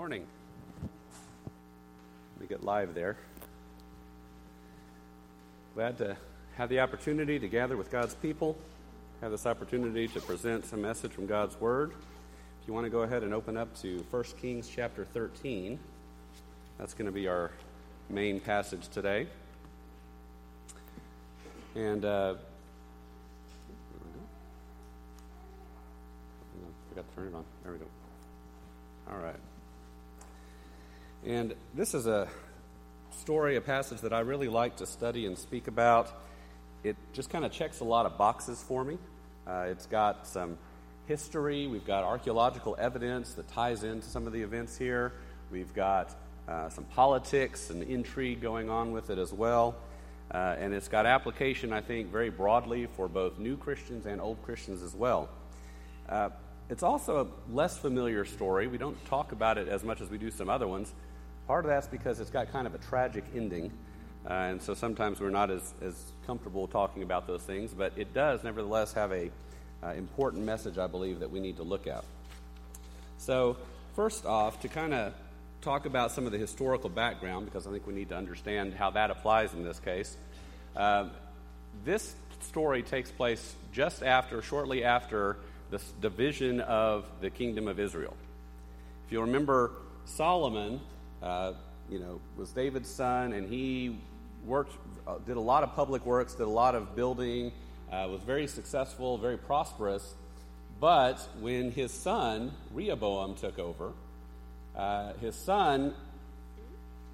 morning. Me get live there. Glad to have the opportunity to gather with God's people, have this opportunity to present some message from God's Word. If you want to go ahead and open up to 1 Kings chapter 13, that's going to be our main passage today. And uh, I forgot to turn it on. There we go. All right. And this is a story, a passage that I really like to study and speak about. It just kind of checks a lot of boxes for me. Uh, it's got some history, we've got archaeological evidence that ties into some of the events here, we've got uh, some politics and intrigue going on with it as well. Uh, and it's got application, I think, very broadly for both new Christians and old Christians as well. Uh, it's also a less familiar story. We don't talk about it as much as we do some other ones. Part of that's because it's got kind of a tragic ending. Uh, and so sometimes we're not as, as comfortable talking about those things, but it does nevertheless have a uh, important message, I believe, that we need to look at. So, first off, to kind of talk about some of the historical background, because I think we need to understand how that applies in this case. Um, this story takes place just after, shortly after, the division of the kingdom of Israel. If you remember, Solomon uh, you know, was David's son, and he worked, uh, did a lot of public works, did a lot of building, uh, was very successful, very prosperous. But when his son Rehoboam took over, uh, his son,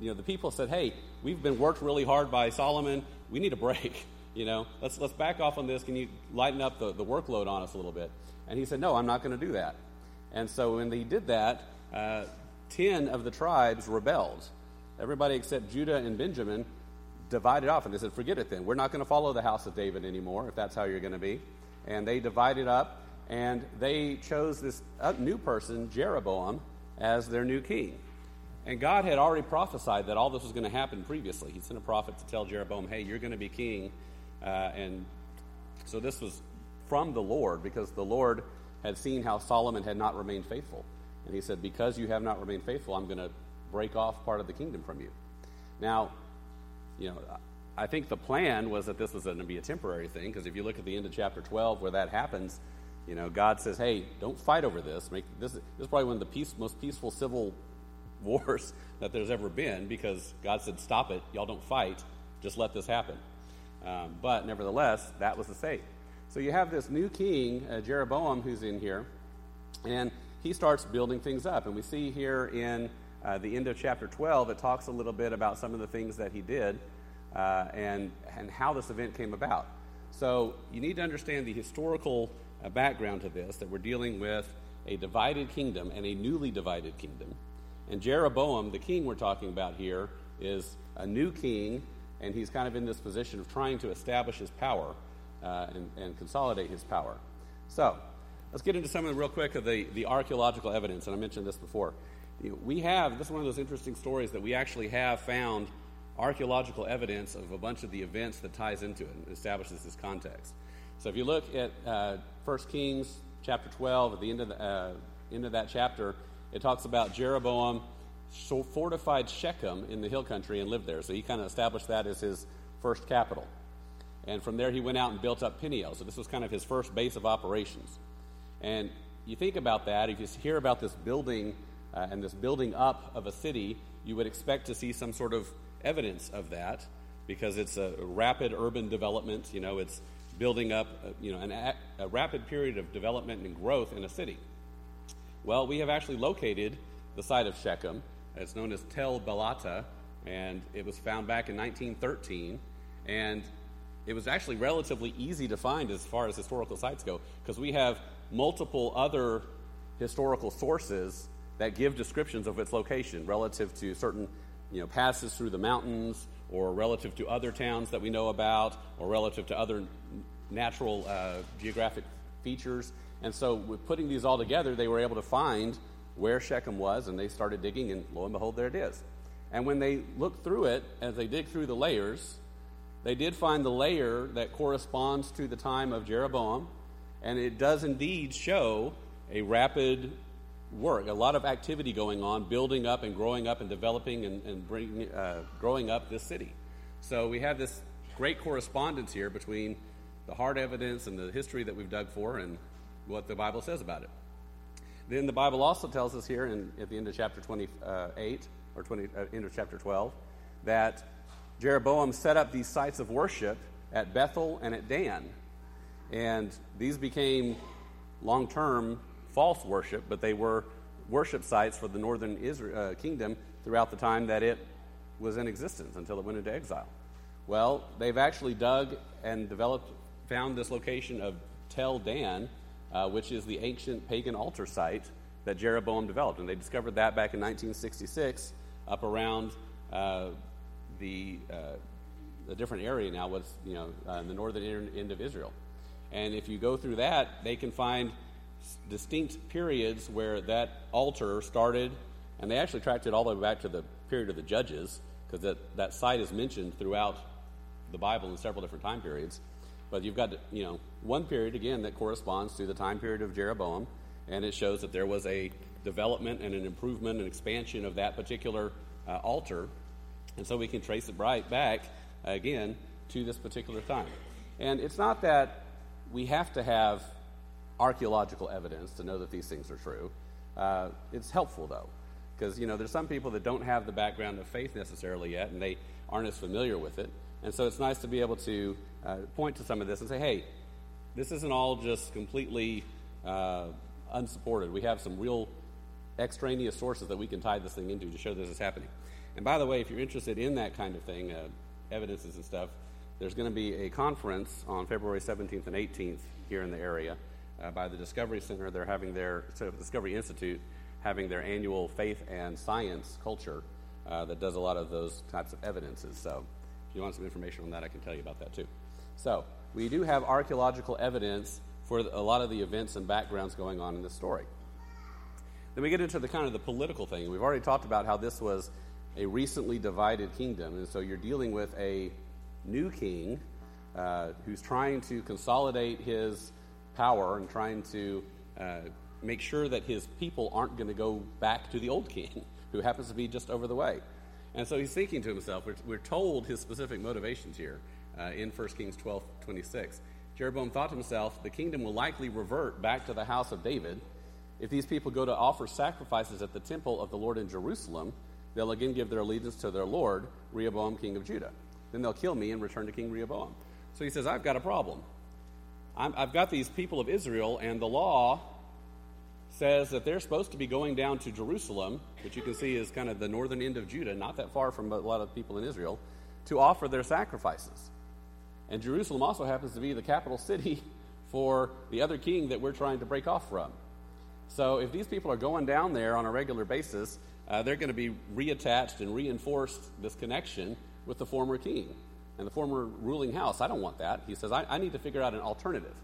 you know, the people said, "Hey, we've been worked really hard by Solomon. We need a break. You know, let's let's back off on this. Can you lighten up the, the workload on us a little bit?" And he said, "No, I'm not going to do that." And so when he did that, uh, ten of the tribes rebelled. Everybody except Judah and Benjamin divided off, and they said, Forget it then. We're not going to follow the house of David anymore, if that's how you're going to be. And they divided up, and they chose this new person, Jeroboam, as their new king. And God had already prophesied that all this was going to happen previously. He sent a prophet to tell Jeroboam, Hey, you're going to be king. Uh, and so this was from the Lord, because the Lord had seen how Solomon had not remained faithful. And he said, Because you have not remained faithful, I'm going to break off part of the kingdom from you. Now, you know, I think the plan was that this was going to be a temporary thing, because if you look at the end of chapter 12 where that happens, you know, God says, hey, don't fight over this. Make this, this is probably one of the peace, most peaceful civil wars that there's ever been, because God said, stop it. Y'all don't fight. Just let this happen. Um, but nevertheless, that was the fate. So you have this new king, uh, Jeroboam, who's in here, and he starts building things up. And we see here in uh, the end of chapter 12, it talks a little bit about some of the things that he did uh, and, and how this event came about. So you need to understand the historical uh, background to this that we're dealing with a divided kingdom and a newly divided kingdom. And Jeroboam, the king we're talking about here, is a new king, and he's kind of in this position of trying to establish his power uh, and, and consolidate his power. So, Let's get into some of the real quick of the, the archaeological evidence, and I mentioned this before. We have, this is one of those interesting stories that we actually have found archaeological evidence of a bunch of the events that ties into it and establishes this context. So if you look at uh, 1 Kings chapter 12, at the end of, the, uh, end of that chapter, it talks about Jeroboam fortified Shechem in the hill country and lived there. So he kind of established that as his first capital. And from there, he went out and built up Peniel. So this was kind of his first base of operations. And you think about that, if you hear about this building uh, and this building up of a city, you would expect to see some sort of evidence of that because it's a rapid urban development. You know, it's building up, uh, you know, an, a rapid period of development and growth in a city. Well, we have actually located the site of Shechem. It's known as Tel Balata, and it was found back in 1913. And it was actually relatively easy to find as far as historical sites go because we have multiple other historical sources that give descriptions of its location relative to certain you know, passes through the mountains or relative to other towns that we know about or relative to other natural uh, geographic features. And so, with putting these all together, they were able to find where Shechem was, and they started digging, and lo and behold, there it is. And when they looked through it, as they dig through the layers, they did find the layer that corresponds to the time of Jeroboam, and it does indeed show a rapid work, a lot of activity going on, building up and growing up and developing and, and bringing, uh, growing up this city. So we have this great correspondence here between the hard evidence and the history that we've dug for and what the Bible says about it. Then the Bible also tells us here in, at the end of chapter 28, or 20, uh, end of chapter 12, that Jeroboam set up these sites of worship at Bethel and at Dan. And these became long term false worship, but they were worship sites for the northern Israel, uh, kingdom throughout the time that it was in existence until it went into exile. Well, they've actually dug and developed, found this location of Tel Dan, uh, which is the ancient pagan altar site that Jeroboam developed. And they discovered that back in 1966 up around uh, the, uh, the different area now, what's, you know, uh, in the northern end of Israel. And if you go through that, they can find distinct periods where that altar started, and they actually tracked it all the way back to the period of the Judges, because that, that site is mentioned throughout the Bible in several different time periods. But you've got, you know, one period, again, that corresponds to the time period of Jeroboam, and it shows that there was a development and an improvement and expansion of that particular uh, altar. And so we can trace it right back, again, to this particular time. And it's not that we have to have archaeological evidence to know that these things are true. Uh, it's helpful, though, because you know there's some people that don't have the background of faith necessarily yet, and they aren't as familiar with it. And so it's nice to be able to uh, point to some of this and say, hey, this isn't all just completely uh, unsupported. We have some real extraneous sources that we can tie this thing into to show this is happening. And by the way, if you're interested in that kind of thing, uh, evidences and stuff, there's going to be a conference on February 17th and 18th here in the area uh, by the Discovery Center. They're having their Discovery Institute having their annual faith and science culture uh, that does a lot of those types of evidences. So, if you want some information on that, I can tell you about that too. So, we do have archaeological evidence for a lot of the events and backgrounds going on in this story. Then we get into the kind of the political thing. We've already talked about how this was a recently divided kingdom, and so you're dealing with a new king uh, who's trying to consolidate his power and trying to uh, make sure that his people aren't going to go back to the old king, who happens to be just over the way. And so he's thinking to himself, we're, we're told his specific motivations here uh, in 1 Kings 12 26. Jeroboam thought to himself, the kingdom will likely revert back to the house of David. If these people go to offer sacrifices at the temple of the Lord in Jerusalem, they'll again give their allegiance to their Lord, Rehoboam, king of Judah. Then they'll kill me and return to King Rehoboam. So he says, I've got a problem. i have got these people of Israel, and the law says that they're supposed to be going down to Jerusalem, which you can see is kind of the northern end of Judah, not that far from a lot of people in Israel, to offer their sacrifices. And Jerusalem also happens to be the capital city for the other king that we're trying to break off from. So if these people are going down there on a regular basis, uh, they're going to be reattached and reinforced this connection with the former king and the former ruling house. I don't want that. He says, I, I need to figure out an alternative.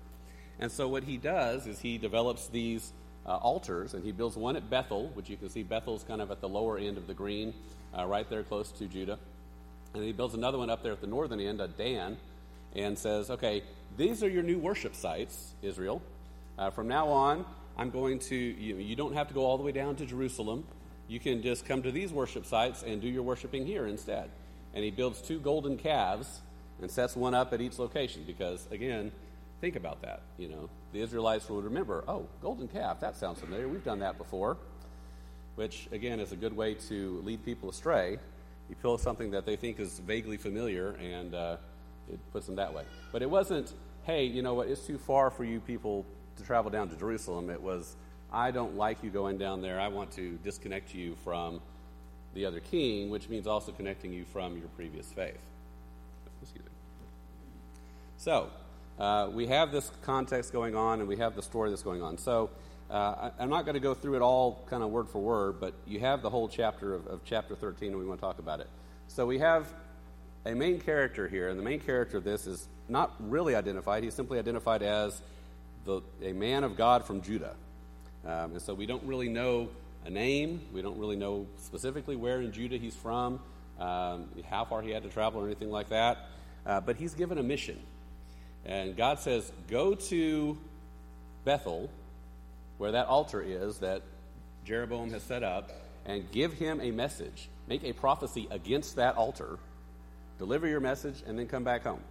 And so what he does is he develops these uh, altars, and he builds one at Bethel, which you can see Bethel's kind of at the lower end of the green, uh, right there close to Judah. And he builds another one up there at the northern end, at Dan, and says, okay, these are your new worship sites, Israel. Uh, from now on, I'm going to, you, you don't have to go all the way down to Jerusalem. You can just come to these worship sites and do your worshiping here instead and he builds two golden calves and sets one up at each location because, again, think about that. You know, the Israelites would remember, oh, golden calf, that sounds familiar. We've done that before, which, again, is a good way to lead people astray. You pull something that they think is vaguely familiar and uh, it puts them that way. But it wasn't, hey, you know what, it's too far for you people to travel down to Jerusalem. It was, I don't like you going down there. I want to disconnect you from the other king, which means also connecting you from your previous faith. Excuse me. So, uh, we have this context going on and we have the story that's going on. So, uh, I, am not going to go through it all kind of word for word, but you have the whole chapter of, of chapter 13 and we want to talk about it. So, we have a main character here, and the main character of this is not really identified. He's simply identified as the, a man of God from Judah. Um, and so we don't really know a name. We don't really know specifically where in Judah he's from, um, how far he had to travel, or anything like that. Uh, but he's given a mission. And God says, Go to Bethel, where that altar is that Jeroboam has set up and give him a message. Make a prophecy against that altar, deliver your message, and then come back home.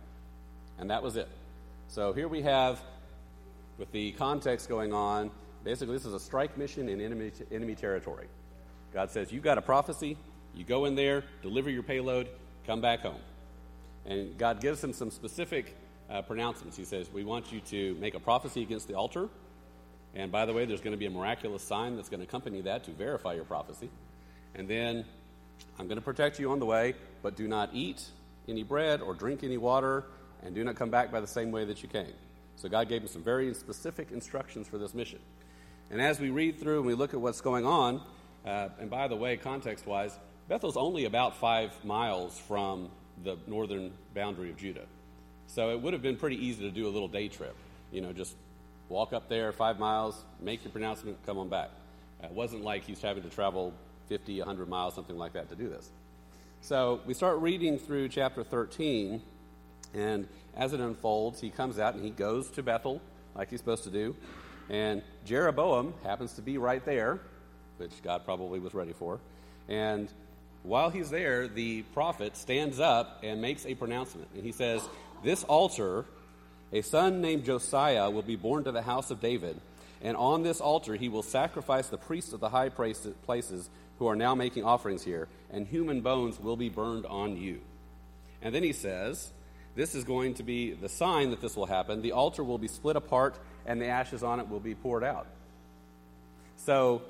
And that was it. So here we have, with the context going on, basically this is a strike mission in enemy, enemy territory. God says, You've got a prophecy, you go in there, deliver your payload, come back home. And God gives him some specific uh, pronouncements. He says, We want you to make a prophecy against the altar. And by the way, there's going to be a miraculous sign that's going to accompany that to verify your prophecy. And then I'm going to protect you on the way, but do not eat any bread or drink any water, and do not come back by the same way that you came. So God gave him some very specific instructions for this mission. And as we read through and we look at what's going on, uh, and by the way, context wise, Bethel's only about five miles from the northern boundary of Judah. So it would have been pretty easy to do a little day trip. You know, just walk up there five miles, make your pronouncement, come on back. It wasn't like he's having to travel 50, 100 miles, something like that to do this. So we start reading through chapter 13, and as it unfolds, he comes out and he goes to Bethel, like he's supposed to do. And Jeroboam happens to be right there, which God probably was ready for. And while he's there, the prophet stands up and makes a pronouncement. And he says, This altar, a son named Josiah, will be born to the house of David. And on this altar, he will sacrifice the priests of the high places who are now making offerings here, and human bones will be burned on you. And then he says, This is going to be the sign that this will happen. The altar will be split apart, and the ashes on it will be poured out. So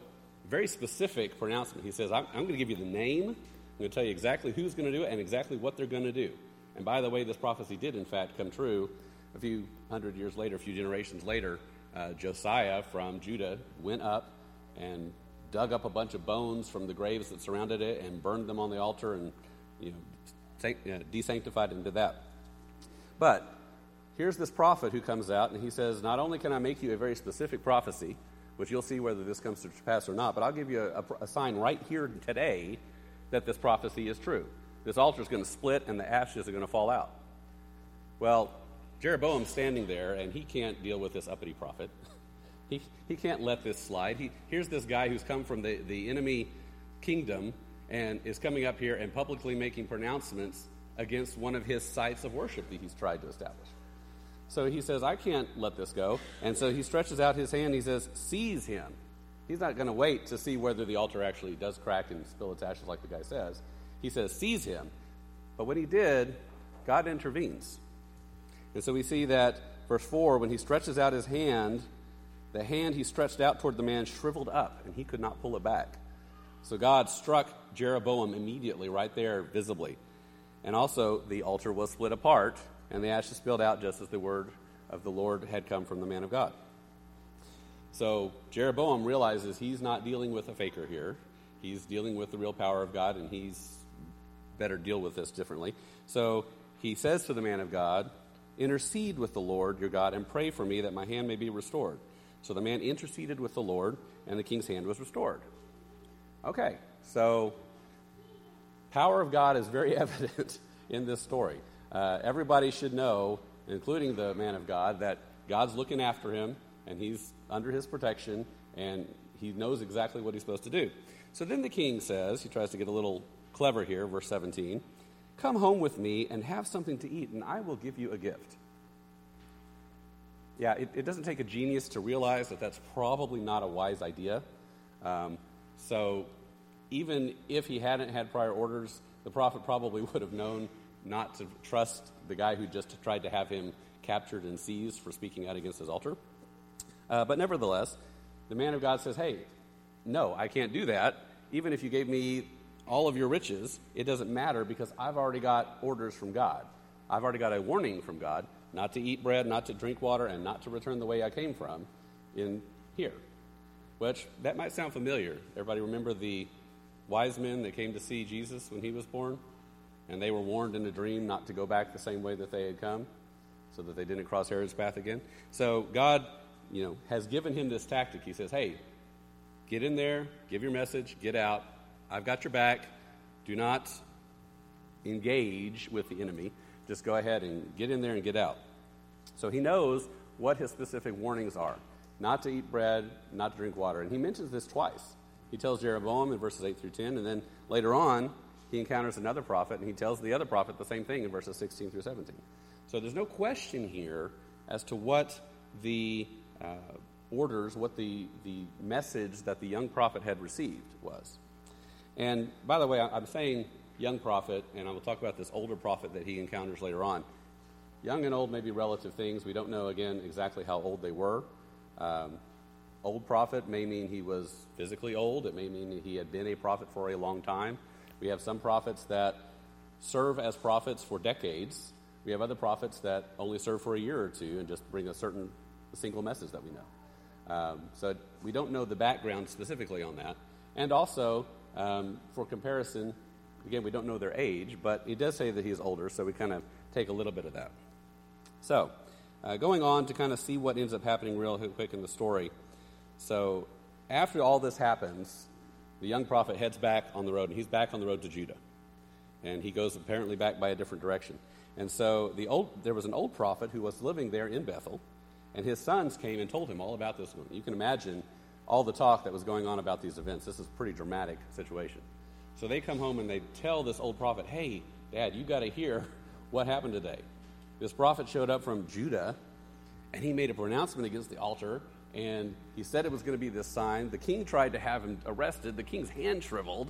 very specific pronouncement. He says, I'm, I'm going to give you the name. I'm going to tell you exactly who's going to do it and exactly what they're going to do. And by the way, this prophecy did, in fact, come true a few hundred years later, a few generations later. Uh, Josiah from Judah went up and dug up a bunch of bones from the graves that surrounded it and burned them on the altar and you know, uh, desanctified and did that. But here's this prophet who comes out and he says, Not only can I make you a very specific prophecy, which you'll see whether this comes to pass or not. But I'll give you a, a, sign right here today that this prophecy is true. This altar is going to split and the ashes are going to fall out. Well, Jeroboam's standing there and he can't deal with this uppity prophet. he, he can't let this slide. He, here's this guy who's come from the, the enemy kingdom and is coming up here and publicly making pronouncements against one of his sites of worship that he's tried to establish. So he says, I can't let this go. And so he stretches out his hand. He says, Seize him. He's not going to wait to see whether the altar actually does crack and spill its ashes like the guy says. He says, Seize him. But when he did, God intervenes. And so we see that, verse 4, when he stretches out his hand, the hand he stretched out toward the man shriveled up, and he could not pull it back. So God struck Jeroboam immediately, right there, visibly. And also, the altar was split apart, and the ashes spilled out just as the word of the Lord had come from the man of God. So Jeroboam realizes he's not dealing with a faker here. He's dealing with the real power of God, and he's better deal with this differently. So he says to the man of God, Intercede with the Lord your God and pray for me that my hand may be restored. So the man interceded with the Lord, and the king's hand was restored. Okay, so power of God is very evident in this story uh, everybody should know, including the man of God, that God's looking after him and he's under his protection and he knows exactly what he's supposed to do. So then the king says, he tries to get a little clever here, verse 17 Come home with me and have something to eat, and I will give you a gift. Yeah, it, it doesn't take a genius to realize that that's probably not a wise idea. Um, so even if he hadn't had prior orders, the prophet probably would have known not to trust the guy who just tried to have him captured and seized for speaking out against his altar. Uh, but nevertheless, the man of God says, Hey, no, I can't do that. Even if you gave me all of your riches, it doesn't matter because I've already got orders from God. I've already got a warning from God not to eat bread, not to drink water, and not to return the way I came from in here. Which, that might sound familiar. Everybody remember the wise men that came to see Jesus when he was born? and they were warned in a dream not to go back the same way that they had come so that they didn't cross Herod's path again. So God, you know, has given him this tactic. He says, "Hey, get in there, give your message, get out. I've got your back. Do not engage with the enemy. Just go ahead and get in there and get out." So he knows what his specific warnings are. Not to eat bread, not to drink water. And he mentions this twice. He tells Jeroboam in verses 8 through 10, and then later on, he encounters another prophet, and he tells the other prophet the same thing in verses 16 through 17. So there's no question here as to what the uh, orders, what the, the message that the young prophet had received was. And by the way, I'm saying young prophet, and I will talk about this older prophet that he encounters later on. Young and old may be relative things. We don't know, again, exactly how old they were. Um, old prophet may mean he was physically old, it may mean he had been a prophet for a long time. We have some prophets that serve as prophets for decades. We have other prophets that only serve for a year or two and just bring a certain single message that we know. Um, so we don't know the background specifically on that. And also, um, for comparison, again, we don't know their age, but it does say that he's older, so we kind of take a little bit of that. So, uh, going on to kind of see what ends up happening real quick in the story. So, after all this happens, the young prophet heads back on the road, and he's back on the road to Judah. And he goes apparently back by a different direction. And so the old, there was an old prophet who was living there in Bethel, and his sons came and told him all about this one. You can imagine all the talk that was going on about these events. This is a pretty dramatic situation. So they come home and they tell this old prophet, Hey, Dad, you got to hear what happened today. This prophet showed up from Judah, and he made a pronouncement against the altar, and he said it was going to be this sign. The king tried to have him arrested. The king's hand shriveled.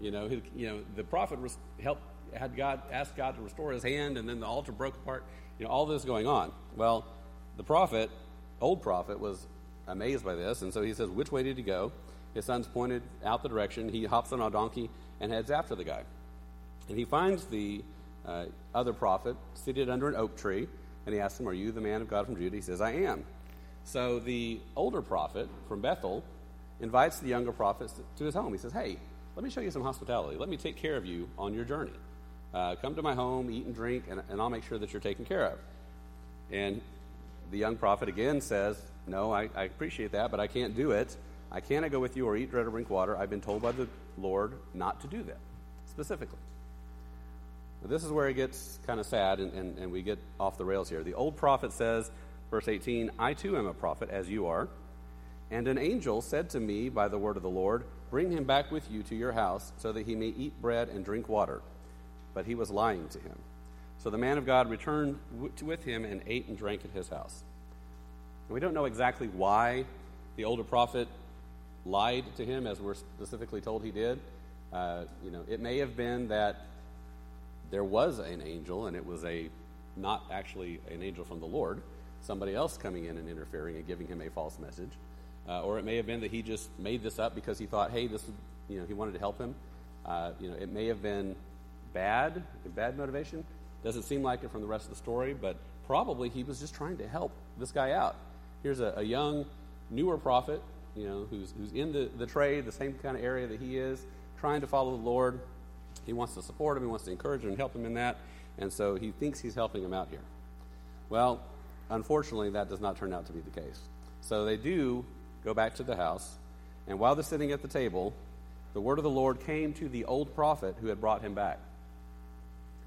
You know, his, you know, the prophet was helped had God asked God to restore his hand, and then the altar broke apart. You know, all this going on. Well, the prophet, old prophet, was amazed by this, and so he says, "Which way did he go?" His sons pointed out the direction. He hops on a donkey and heads after the guy, and he finds the uh, other prophet seated under an oak tree, and he asks him, "Are you the man of God from Judah?" He says, "I am." So the older prophet from Bethel invites the younger prophet to his home. He says, Hey, let me show you some hospitality. Let me take care of you on your journey. Uh, come to my home, eat and drink, and, and I'll make sure that you're taken care of. And the young prophet again says, No, I, I appreciate that, but I can't do it. I cannot go with you or eat bread or drink water. I've been told by the Lord not to do that, specifically. this is where it gets kind of sad and, and, and we get off the rails here. The old prophet says, Verse 18 I too am a prophet, as you are. And an angel said to me by the word of the Lord, Bring him back with you to your house, so that he may eat bread and drink water. But he was lying to him. So the man of God returned with him and ate and drank at his house. And we don't know exactly why the older prophet lied to him, as we're specifically told he did. Uh, you know, it may have been that there was an angel, and it was a not actually an angel from the Lord somebody else coming in and interfering and giving him a false message. Uh, or it may have been that he just made this up because he thought, hey, this, you know, he wanted to help him. Uh, you know, it may have been bad, bad motivation. Doesn't seem like it from the rest of the story, but probably he was just trying to help this guy out. Here's a, a young, newer prophet, you know, who's, who's in the, the trade, the same kind of area that he is, trying to follow the Lord. He wants to support him, he wants to encourage him and help him in that, and so he thinks he's helping him out here. Well, Unfortunately, that does not turn out to be the case. So they do go back to the house, and while they're sitting at the table, the word of the Lord came to the old prophet who had brought him back.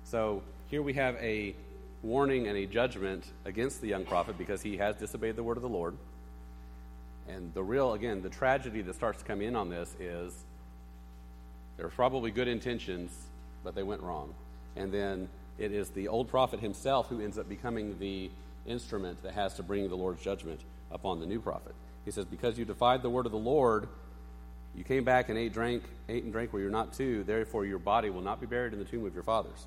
So here we have a warning and a judgment against the young prophet because he has disobeyed the word of the Lord. And the real, again, the tragedy that starts to come in on this is there were probably good intentions, but they went wrong. And then it is the old prophet himself who ends up becoming the instrument that has to bring the Lord's judgment upon the new prophet. He says, Because you defied the word of the Lord, you came back and ate, drank, ate and drank where you're not to, therefore your body will not be buried in the tomb of your fathers.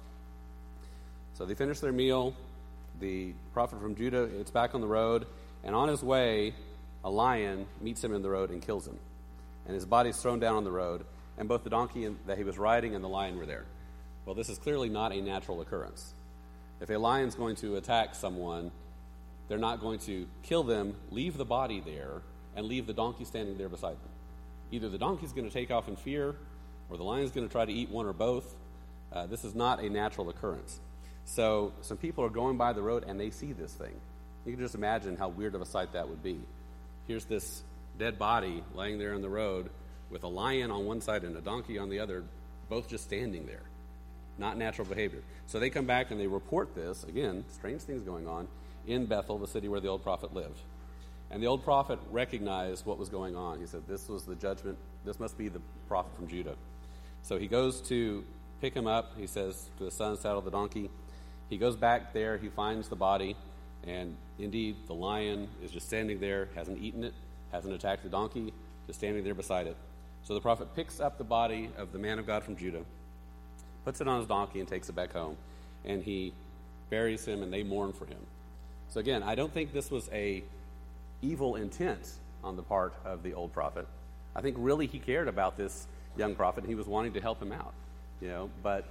So they finish their meal. The prophet from Judah is back on the road, and on his way, a lion meets him in the road and kills him. And his body is thrown down on the road, and both the donkey that he was riding and the lion were there. Well, this is clearly not a natural occurrence. If a lion's going to attack someone, they're not going to kill them, leave the body there, and leave the donkey standing there beside them. Either the donkey's going to take off in fear, or the lion's going to try to eat one or both. Uh, this is not a natural occurrence. So, some people are going by the road and they see this thing. You can just imagine how weird of a sight that would be. Here's this dead body laying there in the road with a lion on one side and a donkey on the other, both just standing there. Not natural behavior. So they come back and they report this. Again, strange things going on in Bethel, the city where the old prophet lived. And the old prophet recognized what was going on. He said, This was the judgment. This must be the prophet from Judah. So he goes to pick him up. He says to his son, Saddle the donkey. He goes back there. He finds the body. And indeed, the lion is just standing there, hasn't eaten it, hasn't attacked the donkey, just standing there beside it. So the prophet picks up the body of the man of God from Judah, puts it on his donkey, and takes it back home. And he buries him, and they mourn for him. So again, I don't think this was a evil intent on the part of the old prophet. I think really he cared about this young prophet. And he was wanting to help him out, you know. But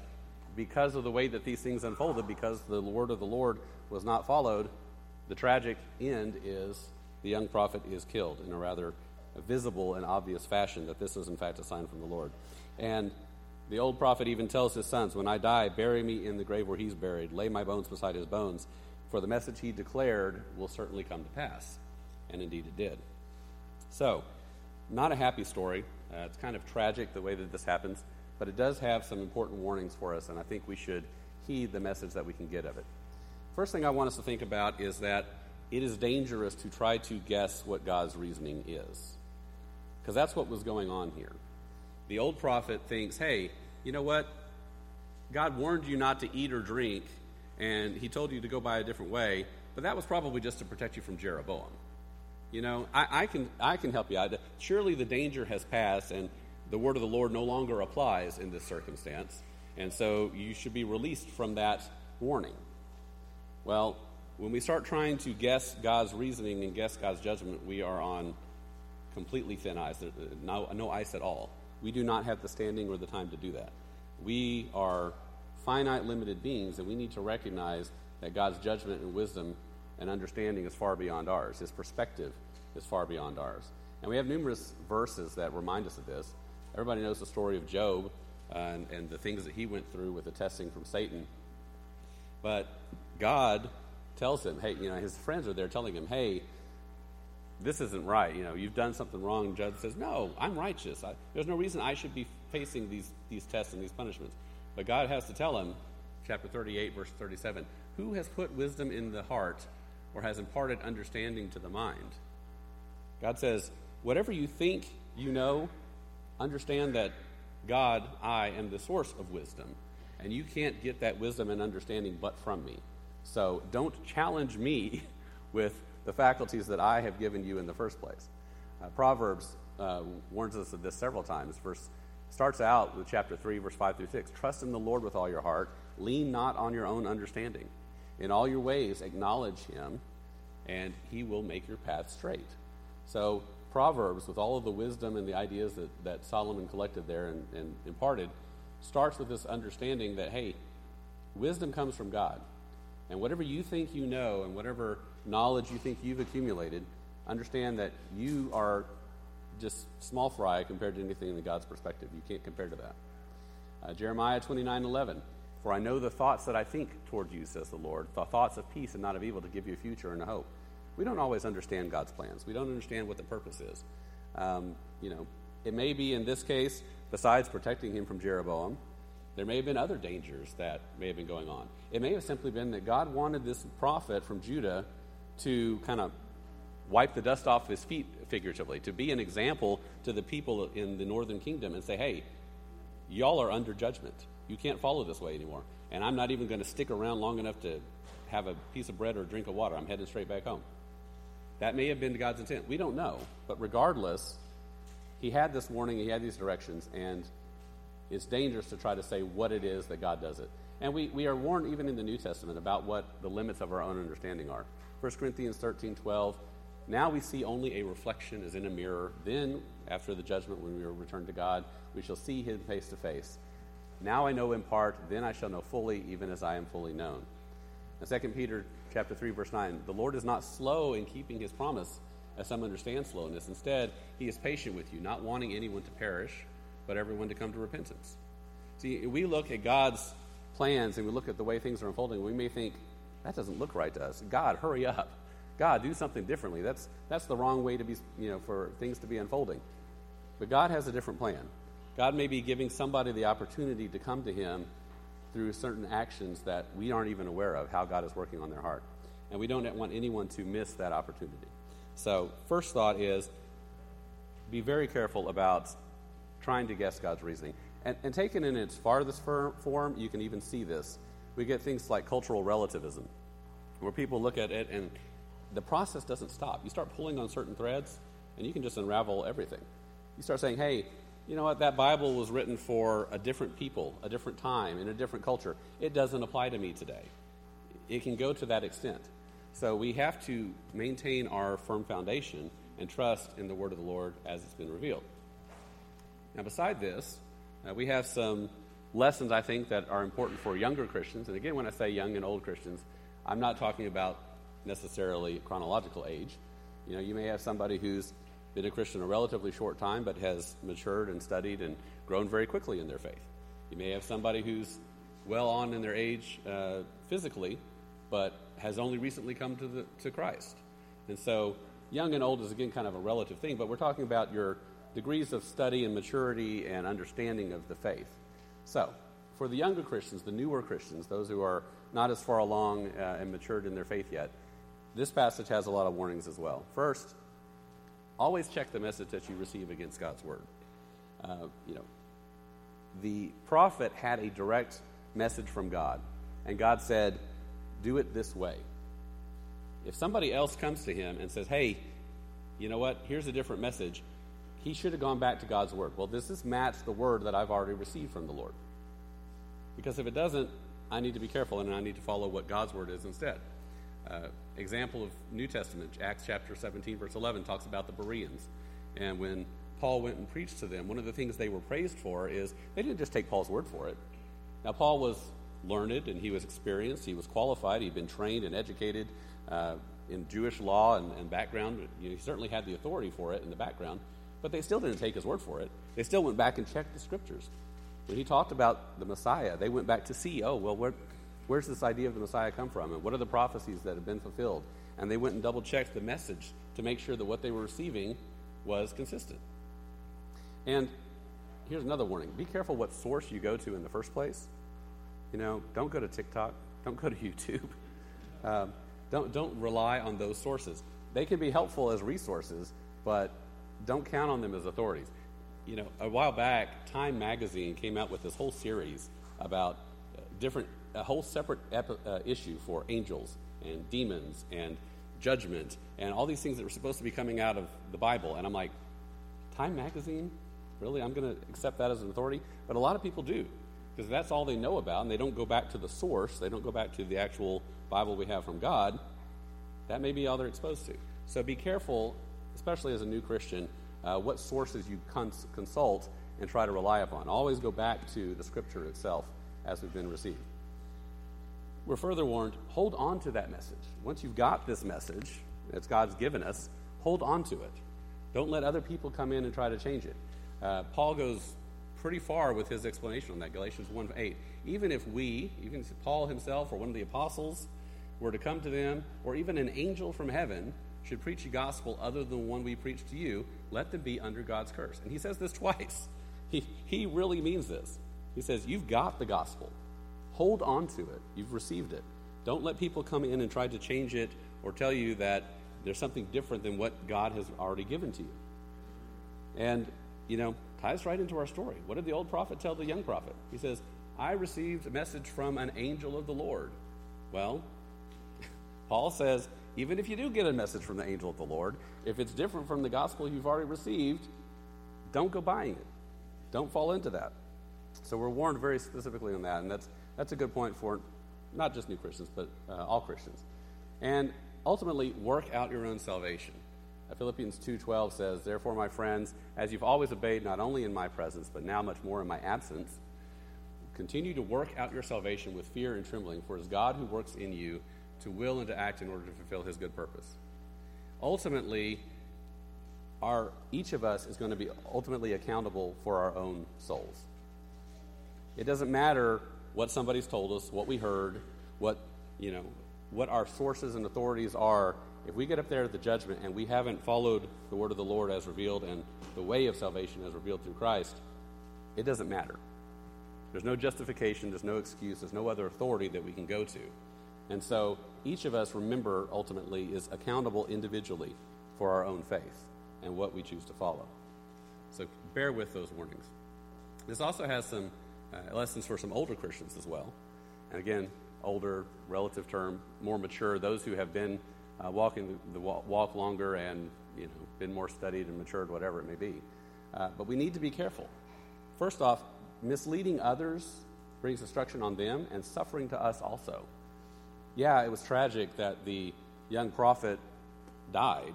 because of the way that these things unfolded, because the word of the Lord was not followed, the tragic end is the young prophet is killed in a rather visible and obvious fashion that this is in fact a sign from the Lord. And the old prophet even tells his sons, When I die, bury me in the grave where he's buried, lay my bones beside his bones, for the message he declared will certainly come to pass. And indeed it did. So, not a happy story. Uh, it's kind of tragic the way that this happens, but it does have some important warnings for us, and I think we should heed the message that we can get of it. First thing I want us to think about is that it is dangerous to try to guess what God's reasoning is. Because that's what was going on here. The old prophet thinks, hey, you know what? God warned you not to eat or drink, and he told you to go by a different way, but that was probably just to protect you from Jeroboam. You know, I, I, can, I can help you out. Surely the danger has passed, and the word of the Lord no longer applies in this circumstance, and so you should be released from that warning. Well, when we start trying to guess God's reasoning and guess God's judgment, we are on completely thin ice, no, no ice at all. We do not have the standing or the time to do that. We are finite, limited beings, and we need to recognize that God's judgment and wisdom and understanding is far beyond ours. His perspective is far beyond ours. And we have numerous verses that remind us of this. Everybody knows the story of Job uh, and, and the things that he went through with the testing from Satan. But God tells him, hey, you know, his friends are there telling him, hey, this isn't right. You know, you've done something wrong. Job says, no, I'm righteous. I, there's no reason I should be facing these, these tests and these punishments. But God has to tell him, chapter 38, verse 37, who has put wisdom in the heart or has imparted understanding to the mind? God says, whatever you think you know, understand that God, I, am the source of wisdom. And you can't get that wisdom and understanding but from me. So don't challenge me with the faculties that I have given you in the first place. Uh, Proverbs uh, warns us of this several times. Verse starts out with chapter 3, verse 5 through 6. Trust in the Lord with all your heart. Lean not on your own understanding. In all your ways, acknowledge him, and he will make your path straight. So, Proverbs, with all of the wisdom and the ideas that, that Solomon collected there and, and imparted, starts with this understanding that, hey, wisdom comes from God. And whatever you think you know and whatever knowledge you think you've accumulated, understand that you are just small fry compared to anything in God's perspective. You can't compare to that. Uh, Jeremiah 29 11. For I know the thoughts that I think toward you, says the Lord, the thoughts of peace and not of evil to give you a future and a hope. We don't always understand God's plans. We don't understand what the purpose is. Um, you know, it may be in this case, besides protecting him from Jeroboam, there may have been other dangers that may have been going on. It may have simply been that God wanted this prophet from Judah to kind of wipe the dust off his feet, figuratively, to be an example to the people in the northern kingdom and say, hey, y'all are under judgment. You can't follow this way anymore. And I'm not even going to stick around long enough to have a piece of bread or a drink of water. I'm heading straight back home. That may have been God's intent. We don't know. But regardless, he had this warning, he had these directions, and it's dangerous to try to say what it is that God does it. And we, we are warned even in the New Testament about what the limits of our own understanding are. 1 Corinthians 13 12. Now we see only a reflection as in a mirror. Then, after the judgment, when we are returned to God, we shall see him face to face. Now I know in part, then I shall know fully, even as I am fully known. And 2 Peter chapter 3, verse 9, the Lord is not slow in keeping his promise, as some understand slowness. Instead, he is patient with you, not wanting anyone to perish, but everyone to come to repentance. See, we look at God's plans and we look at the way things are unfolding, we may think, that doesn't look right to us. God, hurry up. God, do something differently. That's, that's the wrong way to be, you know, for things to be unfolding. But God has a different plan. God may be giving somebody the opportunity to come to Him through certain actions that we aren't even aware of, how God is working on their heart. And we don't want anyone to miss that opportunity. So, first thought is be very careful about trying to guess God's reasoning. And, and taken in its farthest form, you can even see this. We get things like cultural relativism, where people look at it and the process doesn't stop. You start pulling on certain threads, and you can just unravel everything. You start saying, hey, you know what, that Bible was written for a different people, a different time, in a different culture. It doesn't apply to me today. It can go to that extent. So we have to maintain our firm foundation and trust in the word of the Lord as it's been revealed. Now, beside this, uh, we have some lessons I think that are important for younger Christians. And again, when I say young and old Christians, I'm not talking about necessarily chronological age. You know, you may have somebody who's been a Christian a relatively short time but has matured and studied and grown very quickly in their faith. You may have somebody who's well on in their age uh, physically but has only recently come to, the, to Christ. And so, young and old is again kind of a relative thing, but we're talking about your degrees of study and maturity and understanding of the faith. So, for the younger Christians, the newer Christians, those who are not as far along uh, and matured in their faith yet, this passage has a lot of warnings as well. First, always check the message that you receive against God's word. Uh, you know, the prophet had a direct message from God, and God said, "Do it this way." If somebody else comes to him and says, "Hey, you know what? Here's a different message," he should have gone back to God's word. Well, does this match the word that I've already received from the Lord? Because if it doesn't, I need to be careful and I need to follow what God's word is instead. Uh, example of New Testament, Acts chapter 17, verse 11, talks about the Bereans. And when Paul went and preached to them, one of the things they were praised for is they didn't just take Paul's word for it. Now, Paul was learned and he was experienced, he was qualified, he'd been trained and educated uh, in Jewish law and, and background. You know, he certainly had the authority for it in the background, but they still didn't take his word for it. They still went back and checked the scriptures. When he talked about the Messiah, they went back to see, oh, well, where, where's this idea of the Messiah come from? And what are the prophecies that have been fulfilled? And they went and double checked the message to make sure that what they were receiving was consistent. And here's another warning be careful what source you go to in the first place. You know, don't go to TikTok, don't go to YouTube. Um, don't, don't rely on those sources. They can be helpful as resources, but don't count on them as authorities. You know, a while back, Time Magazine came out with this whole series about different a whole separate epi- uh, issue for angels and demons and judgment and all these things that were supposed to be coming out of the Bible. And I'm like, Time Magazine? Really? I'm going to accept that as an authority? But a lot of people do because that's all they know about, and they don't go back to the source. They don't go back to the actual Bible we have from God. That may be all they're exposed to. So be careful, especially as a new Christian, uh, what sources you cons- consult and try to rely upon. Always go back to the Scripture itself as we've been received. We're further warned hold on to that message. Once you've got this message that God's given us, hold on to it. Don't let other people come in and try to change it. Uh, Paul goes pretty far with his explanation on that, Galatians 1 8. Even if we, even if Paul himself or one of the apostles, were to come to them, or even an angel from heaven should preach a gospel other than the one we preach to you, let them be under God's curse. And he says this twice. He, he really means this. He says, You've got the gospel. Hold on to it. You've received it. Don't let people come in and try to change it or tell you that there's something different than what God has already given to you. And, you know, ties right into our story. What did the old prophet tell the young prophet? He says, I received a message from an angel of the Lord. Well, Paul says, even if you do get a message from the angel of the Lord, if it's different from the gospel you've already received, don't go buying it. Don't fall into that. So we're warned very specifically on that, and that's that's a good point for not just new Christians, but uh, all Christians. And ultimately, work out your own salvation. Uh, Philippians 2:12 says, "Therefore, my friends, as you've always obeyed not only in my presence, but now much more in my absence, continue to work out your salvation with fear and trembling, for it is God who works in you to will and to act in order to fulfill his good purpose." Ultimately, our each of us is going to be ultimately accountable for our own souls. It doesn't matter what somebody's told us, what we heard, what, you know, what our sources and authorities are, if we get up there at the judgment and we haven't followed the word of the Lord as revealed and the way of salvation as revealed through Christ, it doesn't matter. There's no justification, there's no excuse, there's no other authority that we can go to. And so each of us, remember, ultimately, is accountable individually for our own faith and what we choose to follow. So bear with those warnings. This also has some uh, lessons for some older Christians as well. And again, older, relative term, more mature, those who have been uh, walking the, walk longer and you know been more studied and matured, whatever it may be. Uh, but we need to be careful. First off, misleading others brings destruction on them and suffering to us also. Yeah, it was tragic that the young prophet died,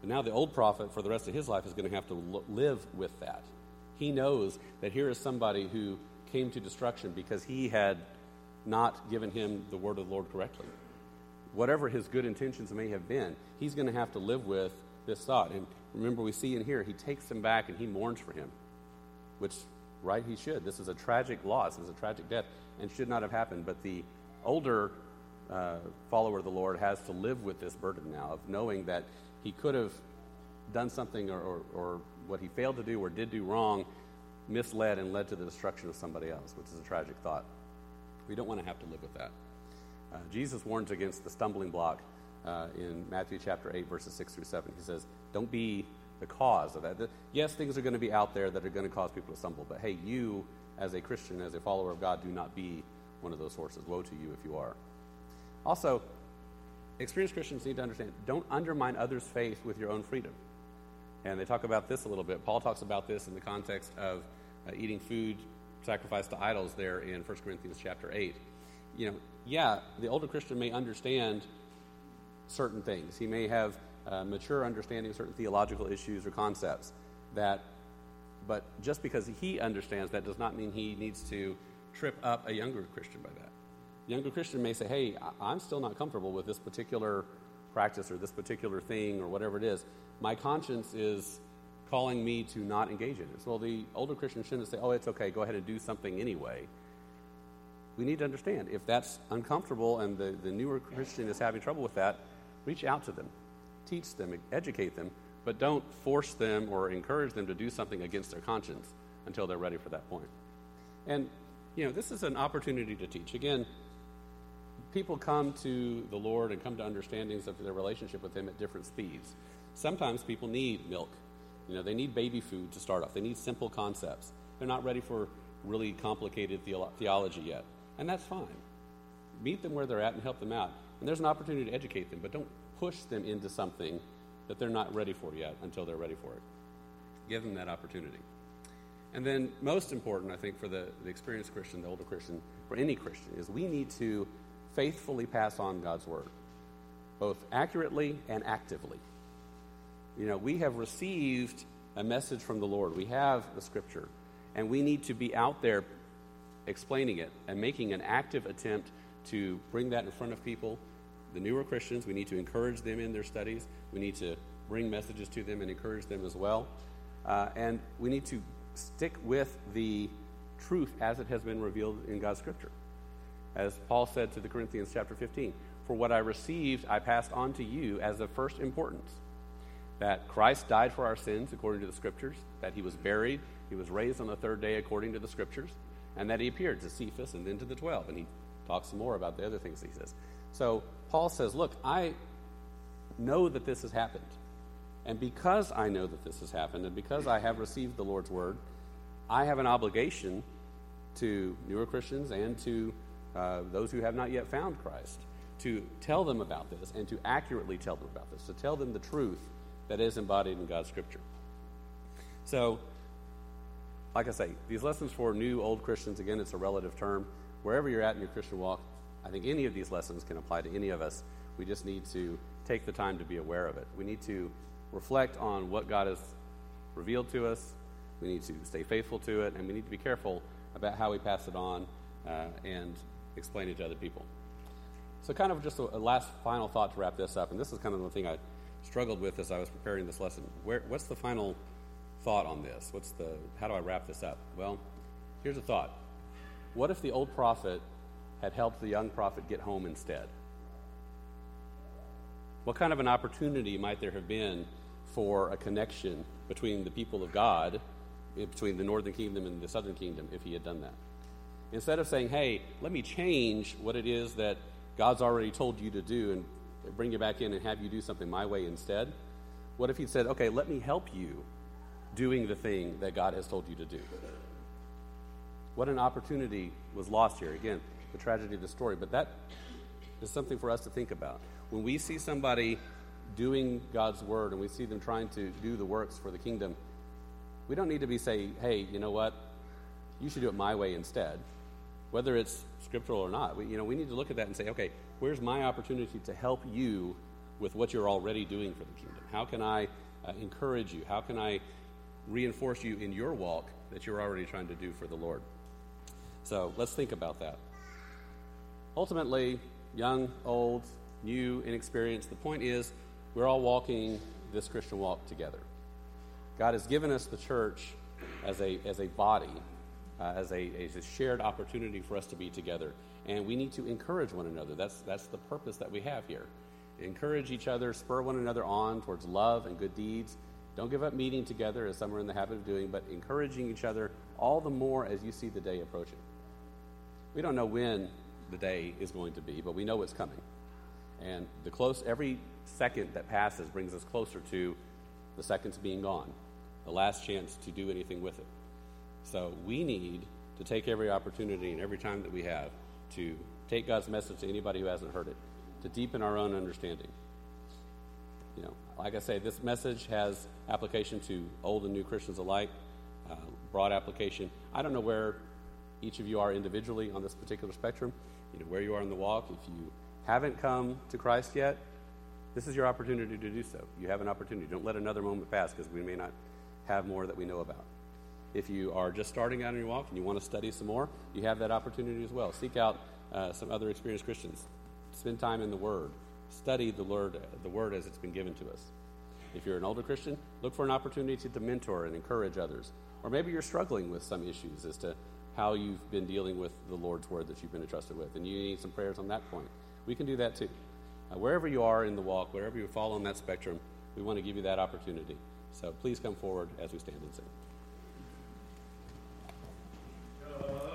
but now the old prophet, for the rest of his life, is going to have to live with that. He knows that here is somebody who came to destruction because he had not given him the word of the Lord correctly. Whatever his good intentions may have been, he's going to have to live with this thought. And remember, we see in here, he takes him back and he mourns for him, which, right, he should. This is a tragic loss, this is a tragic death, and should not have happened. But the older uh, follower of the Lord has to live with this burden now of knowing that he could have done something or, or, or what he failed to do or did do wrong, misled and led to the destruction of somebody else, which is a tragic thought. We don't want to have to live with that. Uh, Jesus warns against the stumbling block uh, in Matthew chapter 8, verses 6 through 7. He says, Don't be the cause of that. The, yes, things are going to be out there that are going to cause people to stumble, but hey, you, as a Christian, as a follower of God, do not be one of those horses. Woe to you if you are. Also, experienced Christians need to understand don't undermine others' faith with your own freedom. And they talk about this a little bit. Paul talks about this in the context of uh, eating food sacrificed to idols there in 1 Corinthians chapter 8. You know, yeah, the older Christian may understand certain things. He may have uh, mature understanding of certain theological issues or concepts that but just because he understands that does not mean he needs to trip up a younger Christian by that. younger Christian may say, "Hey, I'm still not comfortable with this particular practice or this particular thing or whatever it is. My conscience is calling me to not engage in it." Well, the older Christian shouldn't say, "Oh, it's okay. Go ahead and do something anyway." We need to understand if that's uncomfortable and the, the newer Christian is having trouble with that, reach out to them, teach them, educate them, but don't force them or encourage them to do something against their conscience until they're ready for that point. And, you know, this is an opportunity to teach. Again, people come to the Lord and come to understandings of their relationship with Him at different speeds. Sometimes people need milk. You know, they need baby food to start off. They need simple concepts. They're not ready for really complicated theolo- theology yet. And that's fine. Meet them where they're at and help them out. And there's an opportunity to educate them, but don't push them into something that they're not ready for yet until they're ready for it. Give them that opportunity. And then, most important, I think, for the, the experienced Christian, the older Christian, for any Christian, is we need to faithfully pass on God's word, both accurately and actively. You know, we have received a message from the Lord, we have the scripture, and we need to be out there explaining it and making an active attempt to bring that in front of people. The newer Christians, we need to encourage them in their studies. We need to bring messages to them and encourage them as well. Uh, and we need to stick with the truth as it has been revealed in God's Scripture. As Paul said to the Corinthians, chapter 15, For what I received, I passed on to you as of first importance that Christ died for our sins according to the Scriptures, that he was buried, he was raised on the third day according to the Scriptures, and that he appeared to Cephas and then to the twelve. And he talks some more about the other things he says. So Paul says, Look, I know that this has happened. And because I know that this has happened, and because I have received the Lord's word, I have an obligation to newer Christians and to uh, those who have not yet found Christ to tell them about this and to accurately tell them about this, to tell them the truth that is embodied in God's Scripture. So, like I say, these lessons for new, old Christians, again, it's a relative term. Wherever you're at in your Christian walk, I think any of these lessons can apply to any of us. We just need to take the time to be aware of it. We need to reflect on what God has revealed to us. We need to stay faithful to it, and we need to be careful about how we pass it on uh, and explain it to other people. So, kind of just a, a, last final thought to wrap this up, and this is kind of the thing I struggled with as I was preparing this lesson. Where, what's the final thought on this? What's the how do I wrap this up? Well, here's a thought. What if the old prophet had helped the young prophet get home instead? What kind of an opportunity might there have been for a connection between the people of God, eh, between the northern kingdom and the southern kingdom, if he had done that? Instead of saying, hey, let me change what it is that God's already told you to do and bring you back in and have you do something my way instead, What if He said, okay, let me help you doing the thing that God has told you to do? What an opportunity was lost here. Again, the tragedy of the story. But that is something for us to think about. When we see somebody doing God's word and we see them trying to do the works for the kingdom, we don't need to be saying, hey, you know what? You should do it my way instead. Whether it's scriptural or not, we, you know, we need to look at that and say, okay, where's my opportunity to help you with what you're already doing for the kingdom? How can I uh, encourage you? How can I reinforce you in your walk that you're already trying to do for the Lord? So let's think about that. Ultimately, young, old, new, inexperienced, the point is we're all walking this Christian walk together. God has given us the church as a, as a body, uh, as, a, as a shared opportunity for us to be together. And we need to encourage one another. That's, that's the purpose that we have here. Encourage each other, spur one another on towards love and good deeds. Don't give up meeting together, as some are in the habit of doing, but encouraging each other all the more as you see the day approaching. We don't know when the day is going to be, but we know it's coming. And the close every second that passes brings us closer to the seconds being gone, the last chance to do anything with it. So we need to take every opportunity and every time that we have to take God's message to anybody who hasn't heard it, to deepen our own understanding. You know, like I say, this message has application to old and new Christians alike, uh, broad application. I don't know where each of you are individually on this particular spectrum, you know, where you are in the walk. If you haven't come to Christ yet, this is your opportunity to do so. You have an opportunity. Don't let another moment pass because we may not have more that we know about. If you are just starting out in your walk and you want to study some more, you have that opportunity as well. Seek out uh, some other experienced Christians. Spend time in the Word. Study the Word, the Word as it's been given to us. If you're an older Christian, look for an opportunity to mentor and encourage others. Or maybe you're struggling with some issues as to how you've been dealing with the Lord's Word that you've been entrusted with, and you need some prayers on that point. We can do that too. Uh, wherever you are in the walk, wherever you fall on that spectrum, we want to give you that opportunity. So please come forward as we stand and sing. Uh...